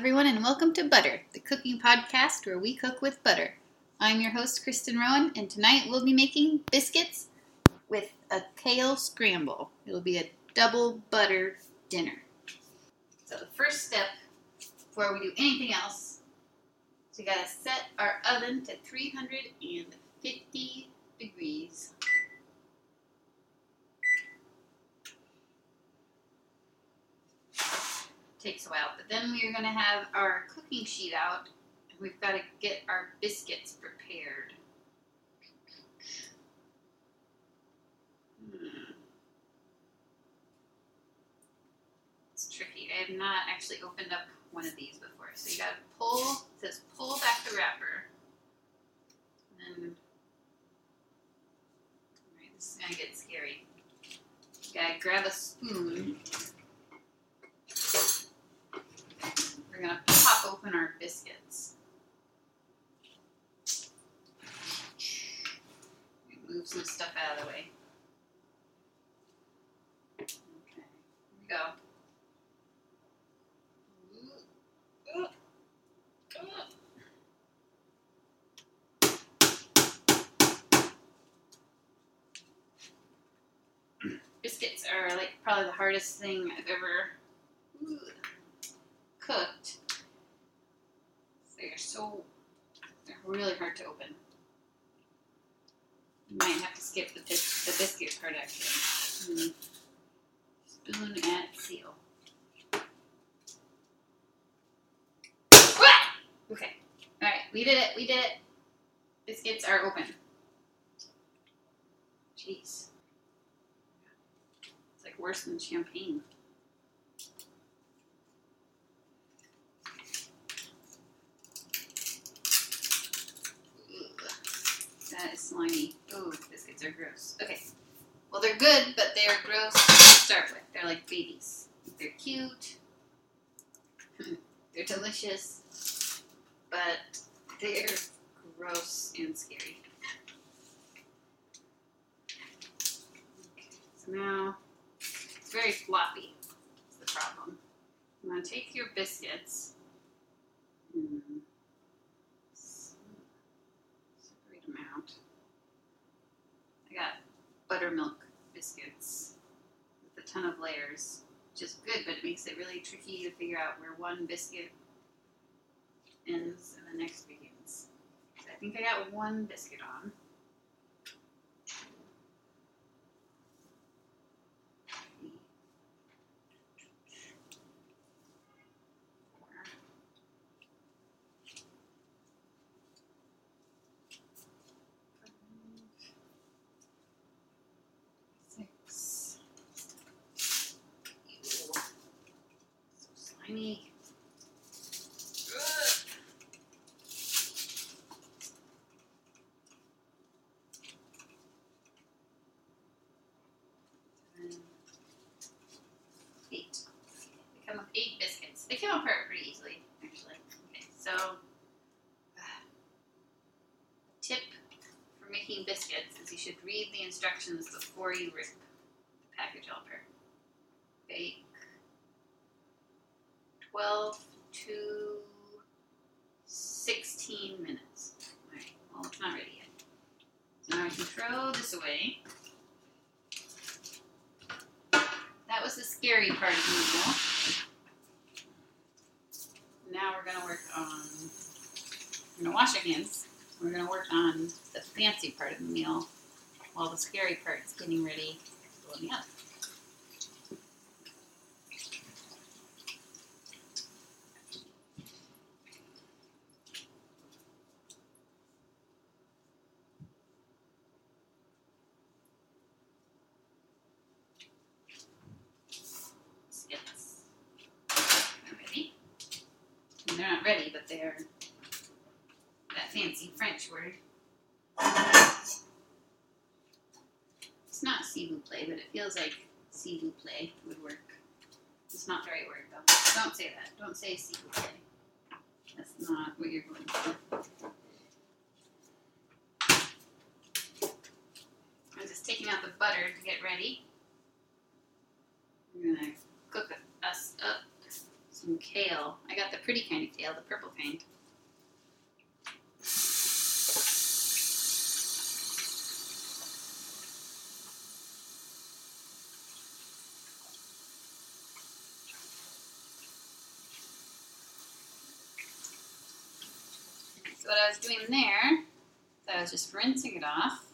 everyone, and welcome to Butter, the cooking podcast where we cook with butter. I'm your host, Kristen Rowan, and tonight we'll be making biscuits with a kale scramble. It'll be a double butter dinner. So, the first step before we do anything else is we gotta set our oven to 350 degrees. Takes a while. But then we're going to have our cooking sheet out, and we've got to get our biscuits prepared. Hmm. It's tricky. I have not actually opened up one of these before. So you got to pull, it says pull back the wrapper. And then, alright, this is going to get scary. You got to grab a spoon. We're gonna pop open our biscuits. Move some stuff out of the way. Okay, here we go. Biscuits are like probably the hardest thing I've ever cooked. They're so, they're really hard to open. You might have to skip the, bis- the biscuit part actually. Mm. Spoon at seal. Okay. Alright, we did it, we did it. Biscuits are open. Jeez. It's like worse than champagne. That is slimy. Ooh, biscuits are gross. Okay. Well, they're good, but they're gross to start with. They're like babies. They're cute. they're delicious. But they're gross and scary. Okay, so now it's very floppy. That's the problem. I'm going to take your biscuits. and separate them out. I got buttermilk biscuits with a ton of layers, which is good, but it makes it really tricky to figure out where one biscuit ends and the next begins. So I think I got one biscuit on. Eight. They come with eight biscuits. They come apart pretty easily, actually. Okay, so uh, tip for making biscuits is you should read the instructions before you rip the package open. Bake 12 to 16 minutes. Alright, well, it's not ready yet. Now I can throw this away. That was the scary part of the meal. Now we're going to work on, we're going to wash our hands. We're going to work on the fancy part of the meal while the scary part is getting ready to in the oven. Biscuits. They're ready. And they're not ready, but they're that fancy French word. It's not vous plaît, but it feels like vous plaît would work. It's not the right word though. Don't say that. Don't say vous plaît. That's not what you're going for. I'm just taking out the butter to get ready. We're gonna cook us up some kale. I got the pretty kind of kale, the purple kind. So what I was doing there, is I was just rinsing it off.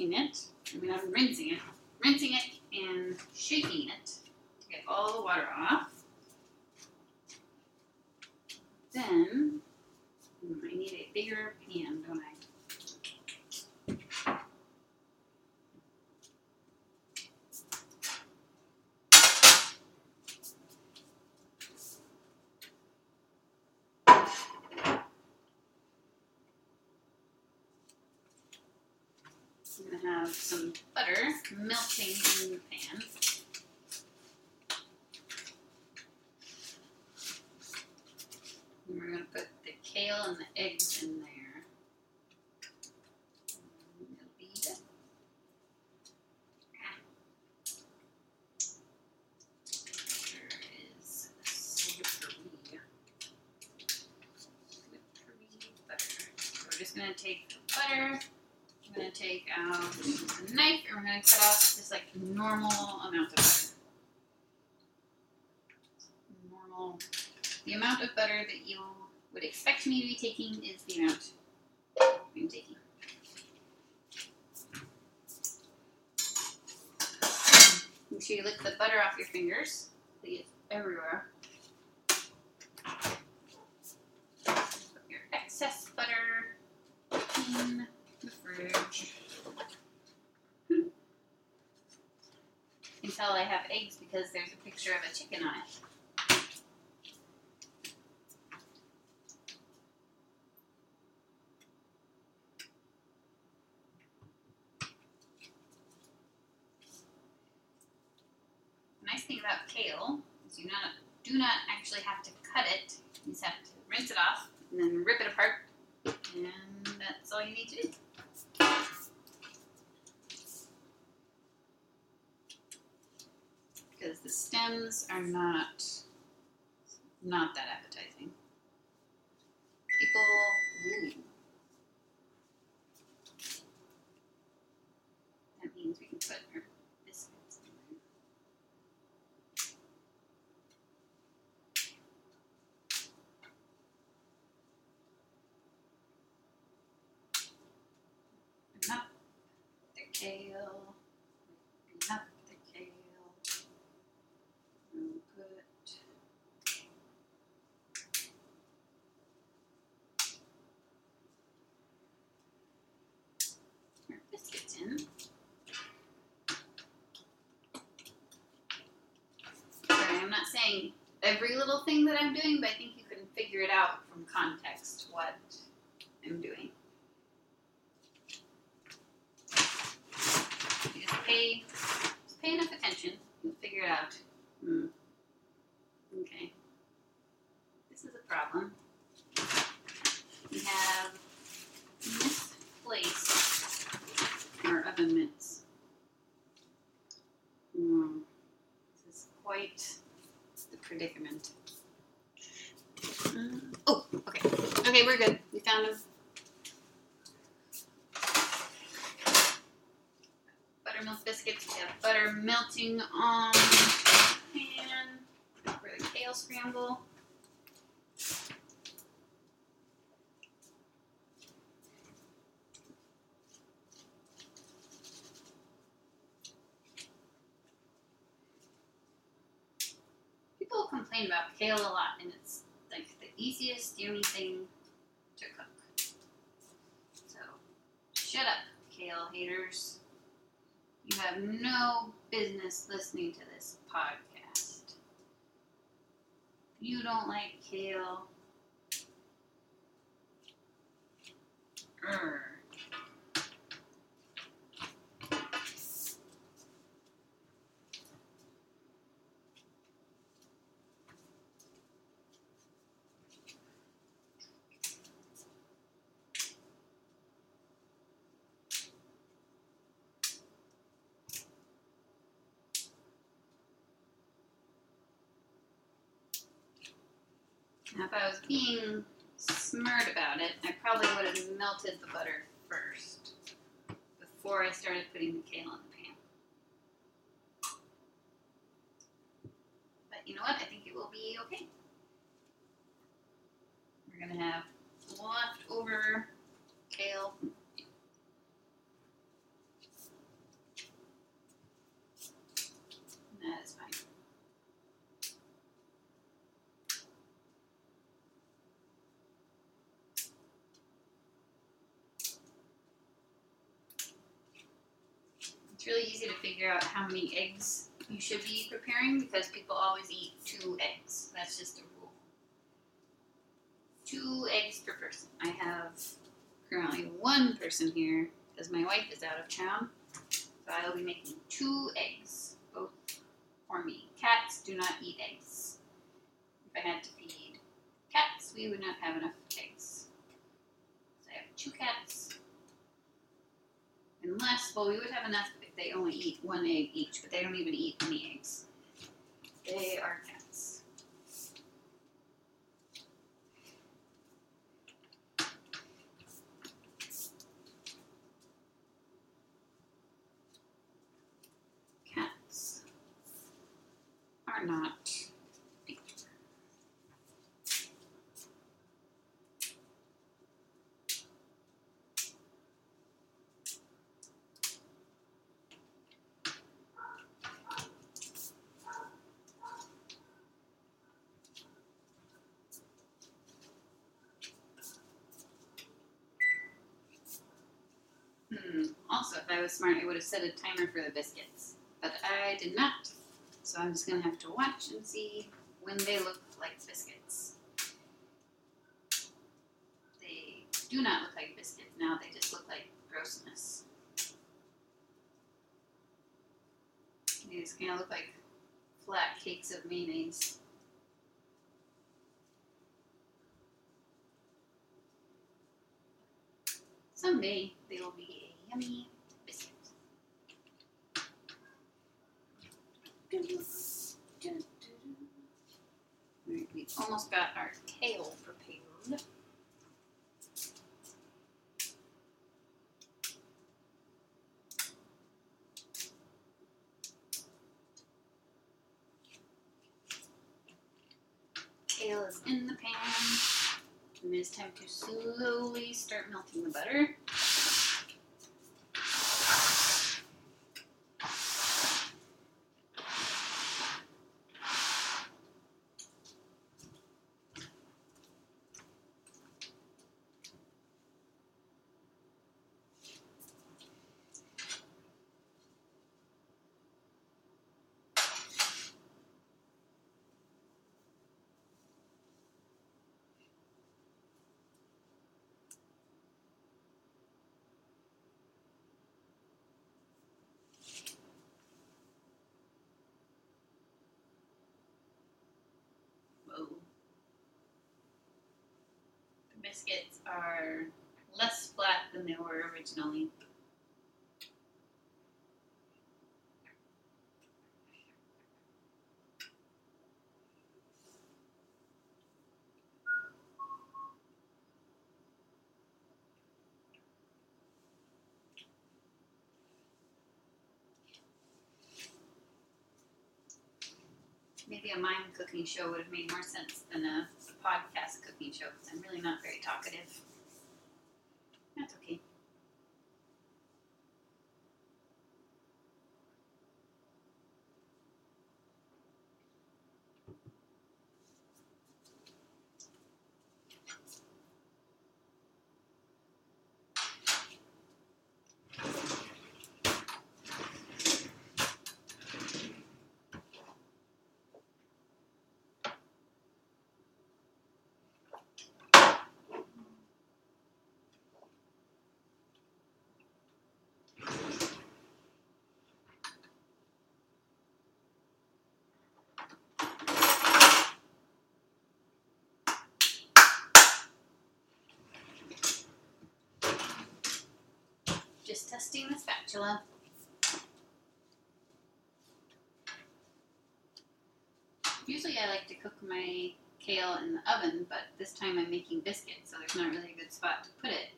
Soaking it. I mean, I'm rinsing it. Rinsing it and shaking it to get all the water off. Then, I need a bigger pan, don't I? I'm gonna have some butter melting in the pan. And we're gonna put the kale and the eggs in there. And it'll be done. There is slippery, slippery butter. So we're just gonna take the butter. I'm gonna take out a knife and we're gonna cut off just like normal amount of butter. Normal. The amount of butter that you would expect me to be taking is the amount I'm taking. Make sure you lick the butter off your fingers. So it's everywhere. Put your excess butter in the fridge. Tell I have eggs because there's a picture of a chicken on it. The nice thing about kale is you not do not actually have to cut it. You just have to rinse it off and then rip it apart, and that's all you need to do. Because the stems are not not that appetizing. People, ooh. That means we can put our biscuits in there. Bring up the kale. Bring up the kale. And put our biscuits in. Sorry, I'm not saying every little thing that I'm doing, but I think you can figure it out from context what I'm doing. You just pay, just pay enough attention, you'll figure it out. Hmm. Okay. This is a problem. We have misplaced our oven mitts. Hmm. This is quite predicament. Mm, Oh, okay. Okay, we're good. We found them. Buttermilk biscuits. We have butter melting on the pan for the kale scramble. People complain about kale a lot, and it's like the easiest, yummy thing to cook. So, shut up, kale haters. You have no business listening to this podcast. You don't like kale. Now, if I was being smart about it, I probably would have melted the butter first before I started putting the kale in the pan. But you know what? I think it will be okay. We're gonna have leftover kale. That is fine. It's really easy to figure out how many eggs you should be preparing because people always eat two eggs. That's just a rule. Two eggs per person. I have currently one person here because my wife is out of town. So I'll be making two eggs, both for me. Cats do not eat eggs. If I had to feed cats, we would not have enough eggs. So I have two cats. Unless, well, we would have enough they only eat one egg each, but they don't even eat any eggs. They are cats. Cats are not big. Hmm. Also, if I was smart, I would have set a timer for the biscuits, but I did not. So I'm just gonna have to watch and see when they look like biscuits. They do not look like biscuits now, they just look like grossness. They just kind of look like flat cakes of mayonnaise. Someday they will be yummy biscuit. We almost got our kale prepared. Kale is in the pan. And it is time to slowly start melting the butter. Whoa. The biscuits are less flat than they were originally. Cooking show would have made more sense than a, podcast cooking show because I'm really not very talkative. That's okay. Testing the spatula. Usually I like to cook my kale in the oven, but this time I'm making biscuits, so there's not really a good spot to put it.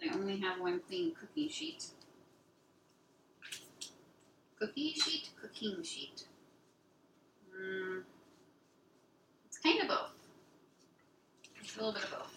I only have one clean cookie sheet. Cookie sheet, cooking sheet. Mm, it's kind of both. It's a little bit of both.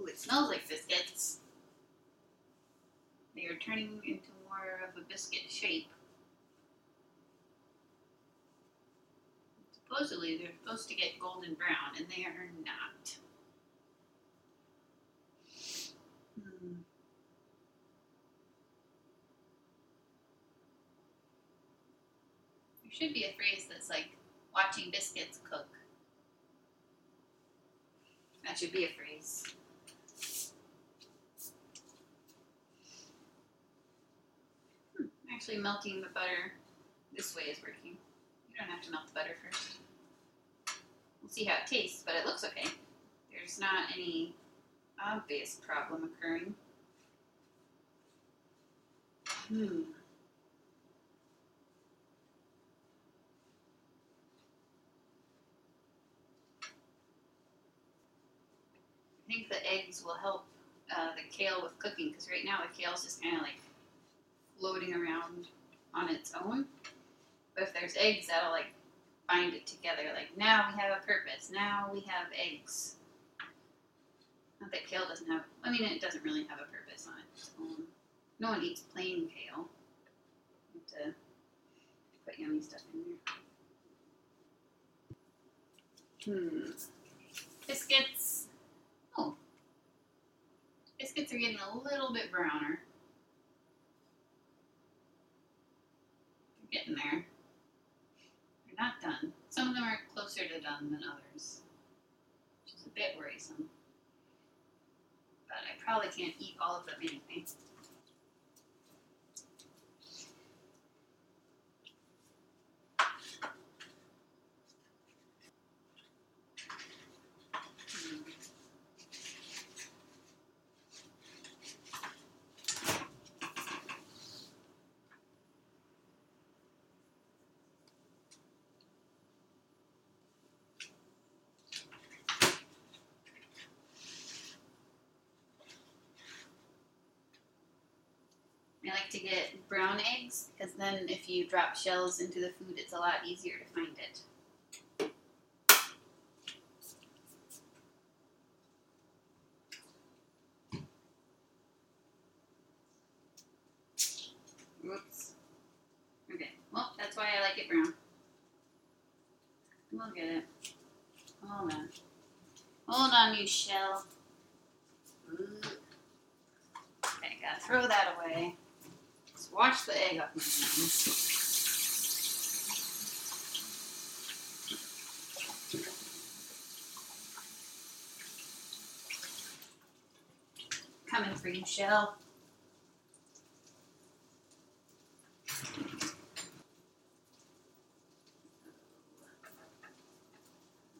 Ooh, it smells like biscuits. They are turning into more of a biscuit shape. Supposedly, they're supposed to get golden brown, and they are not. Hmm. There should be a phrase that's like watching biscuits cook. That should be a phrase. Hmm, Actually, melting the butter this way is working. You don't have to melt the butter first. We'll see how it tastes, but it looks okay. There's not any obvious problem occurring. Hmm. I think the eggs will help uh, the kale with cooking because right now the kale is just kind of like floating around on its own. But if there's eggs, that'll like bind it together. Like now we have a purpose. Now we have eggs. Not that kale doesn't have. I mean, it doesn't really have a purpose on its own. No one eats plain kale. You have to put yummy stuff in there. Hmm. Biscuits. Oh. Biscuits are getting a little bit browner. Getting there. They're not done. Some of them are closer to done than others, which is a bit worrisome. But I probably can't eat all of them anyway. To get brown eggs because then if you drop shells into the food, it's a lot easier to find it. Whoops. Okay, well, that's why I like it brown. We'll get it. Hold on. Hold on, you shell. Ooh. Okay, gotta throw that away. Wash the egg. Coming for you, Shell.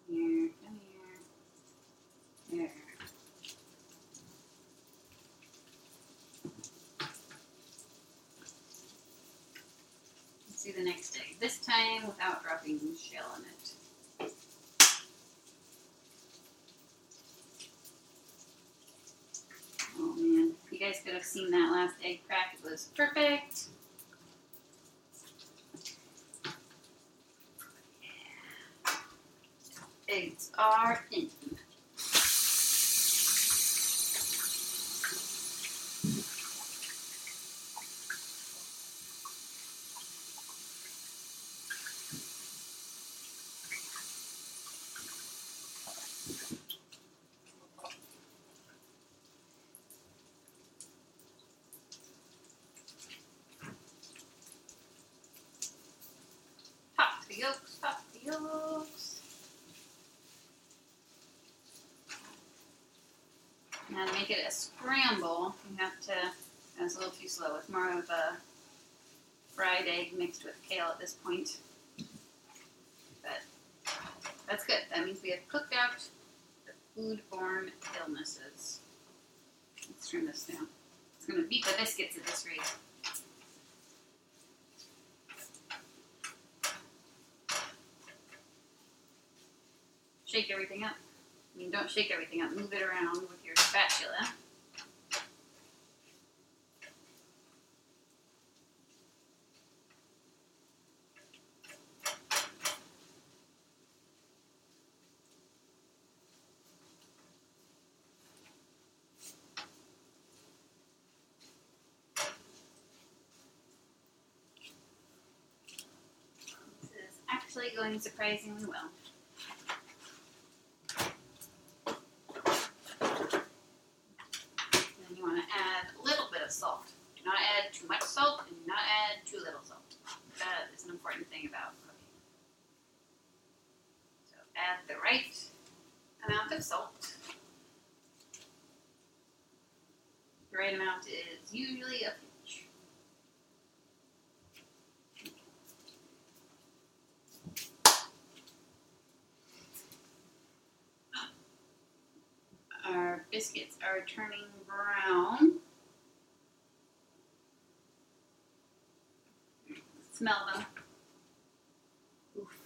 Here, come here. There. Let's do the next egg. This time without dropping shell in it. Oh man, you guys could have seen that last egg crack. It was perfect. Eggs are in. the yolks, yolks. Now to make it a scramble, you have to, that's a little too slow. It's more of a fried egg mixed with kale at this point. But that's good. That means we have cooked out the foodborne illnesses. Let's turn this down. It's going to beat the biscuits at this rate. Shake everything up. I mean, don't shake everything up. Move it around with your spatula. This is actually going surprisingly well. Then you want to add a little bit of salt. Do not add too much salt and do not add too little salt. That is an important thing about cooking. So add the right amount of salt. The right amount is usually a pinch. Our biscuits are turning brown. Smell them. Oof.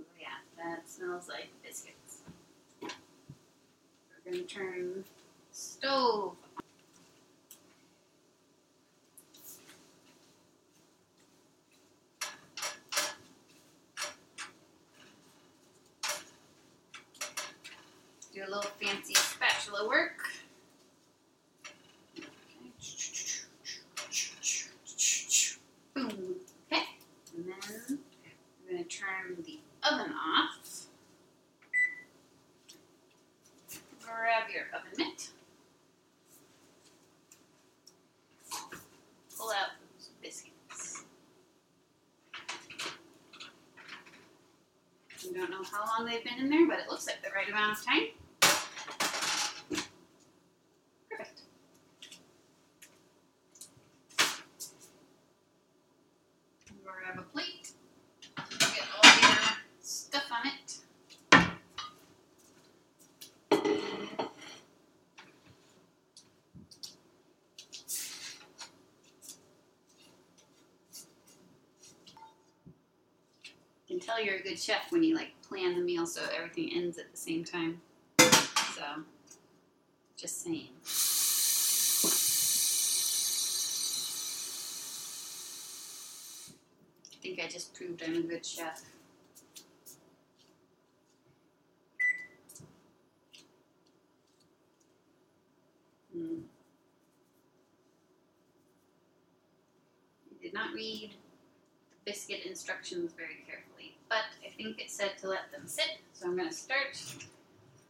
Oh yeah, that smells like biscuits. We're gonna turn stove. on. Do a little fancy spatula work. Boom. Okay. And then we're going to turn the oven off. Grab your oven mitt. Pull out those biscuits. I don't know how long they've been in there, but it looks like the right amount of time. Perfect. Grab a plate. Get all your stuff on it. You can tell you're a good chef when you like plan the meal so everything ends at the same time. So, just saying. I think I just proved I'm a good chef. Hmm. I did not read the biscuit instructions very carefully, but I think it said to let them sit, so I'm going to start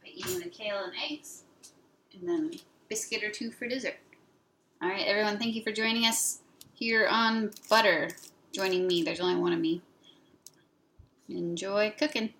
by eating the kale and eggs, and then biscuit or two for dessert. All right, everyone, thank you for joining us here on Butter. Joining me, there's only one of me. Enjoy cooking.